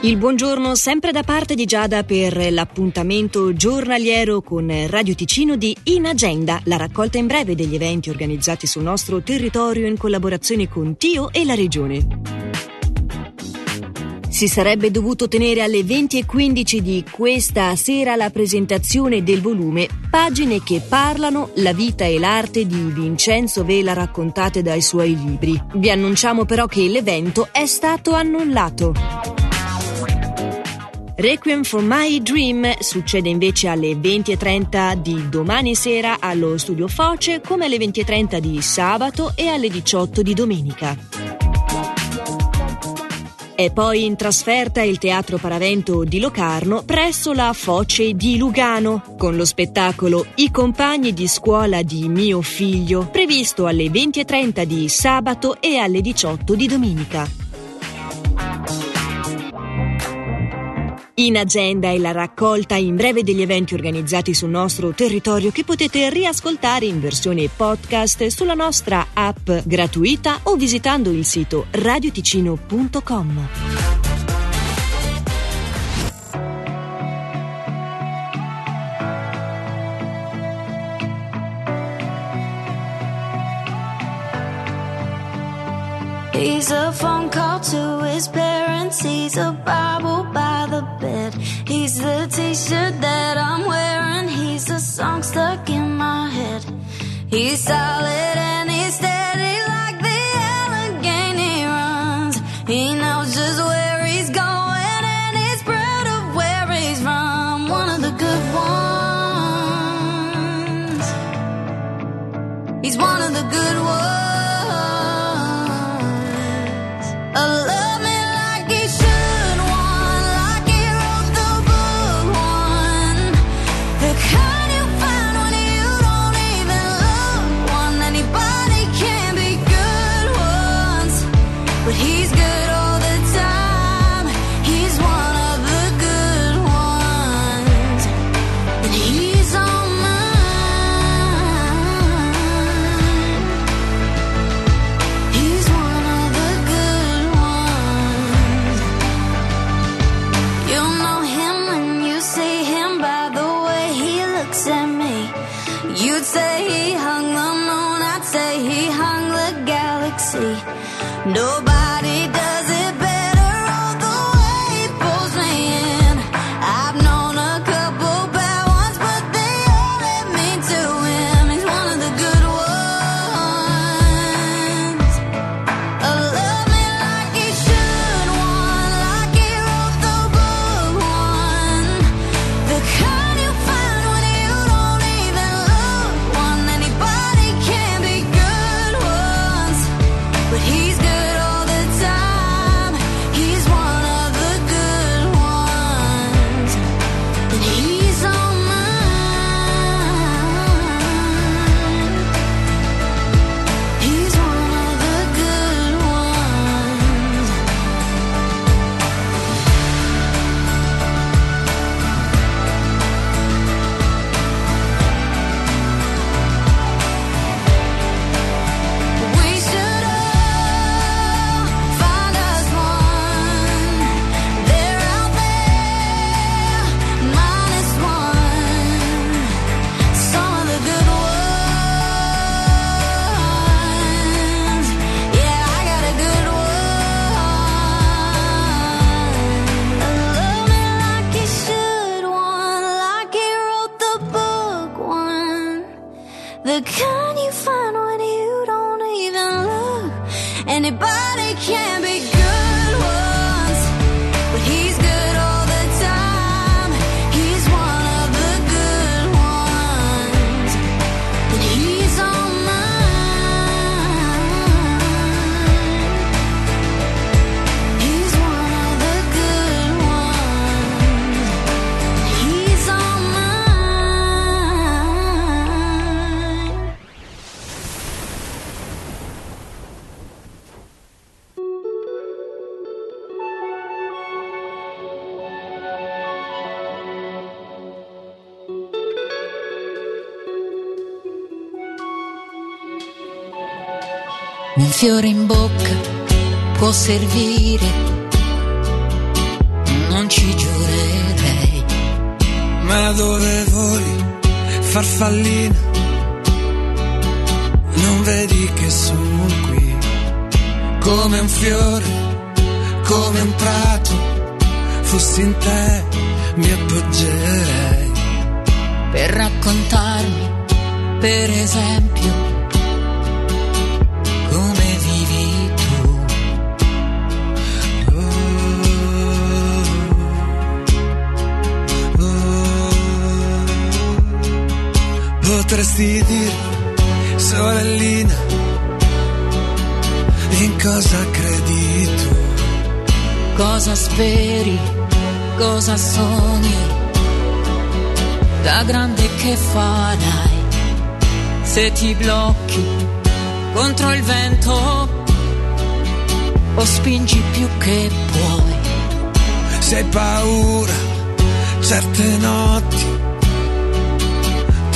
Il buongiorno sempre da parte di Giada per l'appuntamento giornaliero con Radio Ticino di In Agenda, la raccolta in breve degli eventi organizzati sul nostro territorio in collaborazione con Tio e la Regione. Si sarebbe dovuto tenere alle 20.15 di questa sera la presentazione del volume Pagine che parlano, la vita e l'arte di Vincenzo Vela raccontate dai suoi libri. Vi annunciamo però che l'evento è stato annullato. Requiem for My Dream succede invece alle 20.30 di domani sera allo Studio Foce come alle 20.30 di sabato e alle 18 di domenica. È poi in trasferta il Teatro Paravento di Locarno presso la Foce di Lugano, con lo spettacolo I compagni di scuola di mio figlio, previsto alle 20.30 di sabato e alle 18 di domenica. In agenda è la raccolta in breve degli eventi organizzati sul nostro territorio che potete riascoltare in versione podcast sulla nostra app gratuita o visitando il sito radioticino.com. He's a phone call to his parents. He's a Bible by the bed. He's the t-shirt that I'm wearing. He's a song stuck in my head. He's solid and he's steady like the Allegheny runs. He knows just where he's going and he's proud of where he's from. One of the good ones. He's one of the good ones. Nobody does Un fiore in bocca può servire non ci giurerei. Ma dove voli, farfallina? Non vedi che sono qui, come un fiore, come un prato, fossi in te mi appoggerei. Per raccontarmi, per esempio, potresti dire, sorellina, in cosa credi tu? Cosa speri, cosa sogni, da grande che farai, se ti blocchi contro il vento o spingi più che puoi. Se hai paura, certe notti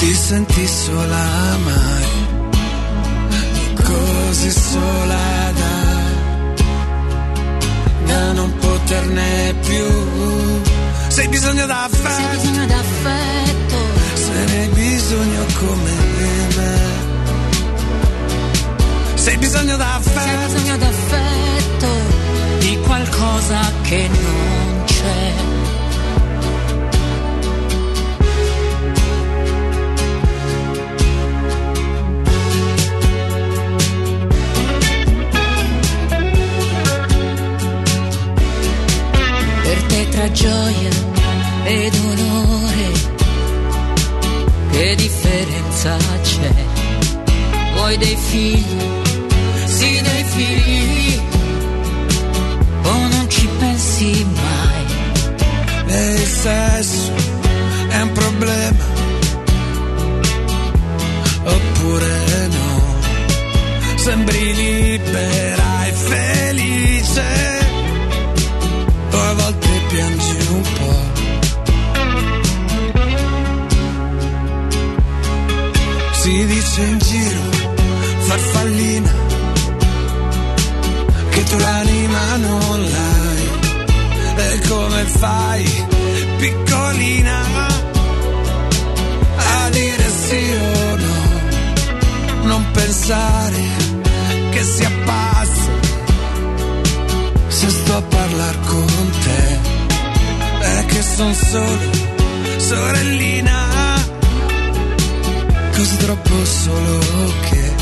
ti senti sola mai, così sola da, da non poterne più. Se hai bisogno d'affetto, se bisogno d'affetto, se ne hai bisogno come me. Se hai bisogno d'affetto, se hai bisogno d'affetto, di qualcosa che non dei figli? Dei l'anima non l'hai. E come fai, piccolina, a dire sì o no? Non pensare che sia pazzo se sto a parlare con te è che son solo sorellina, così troppo solo che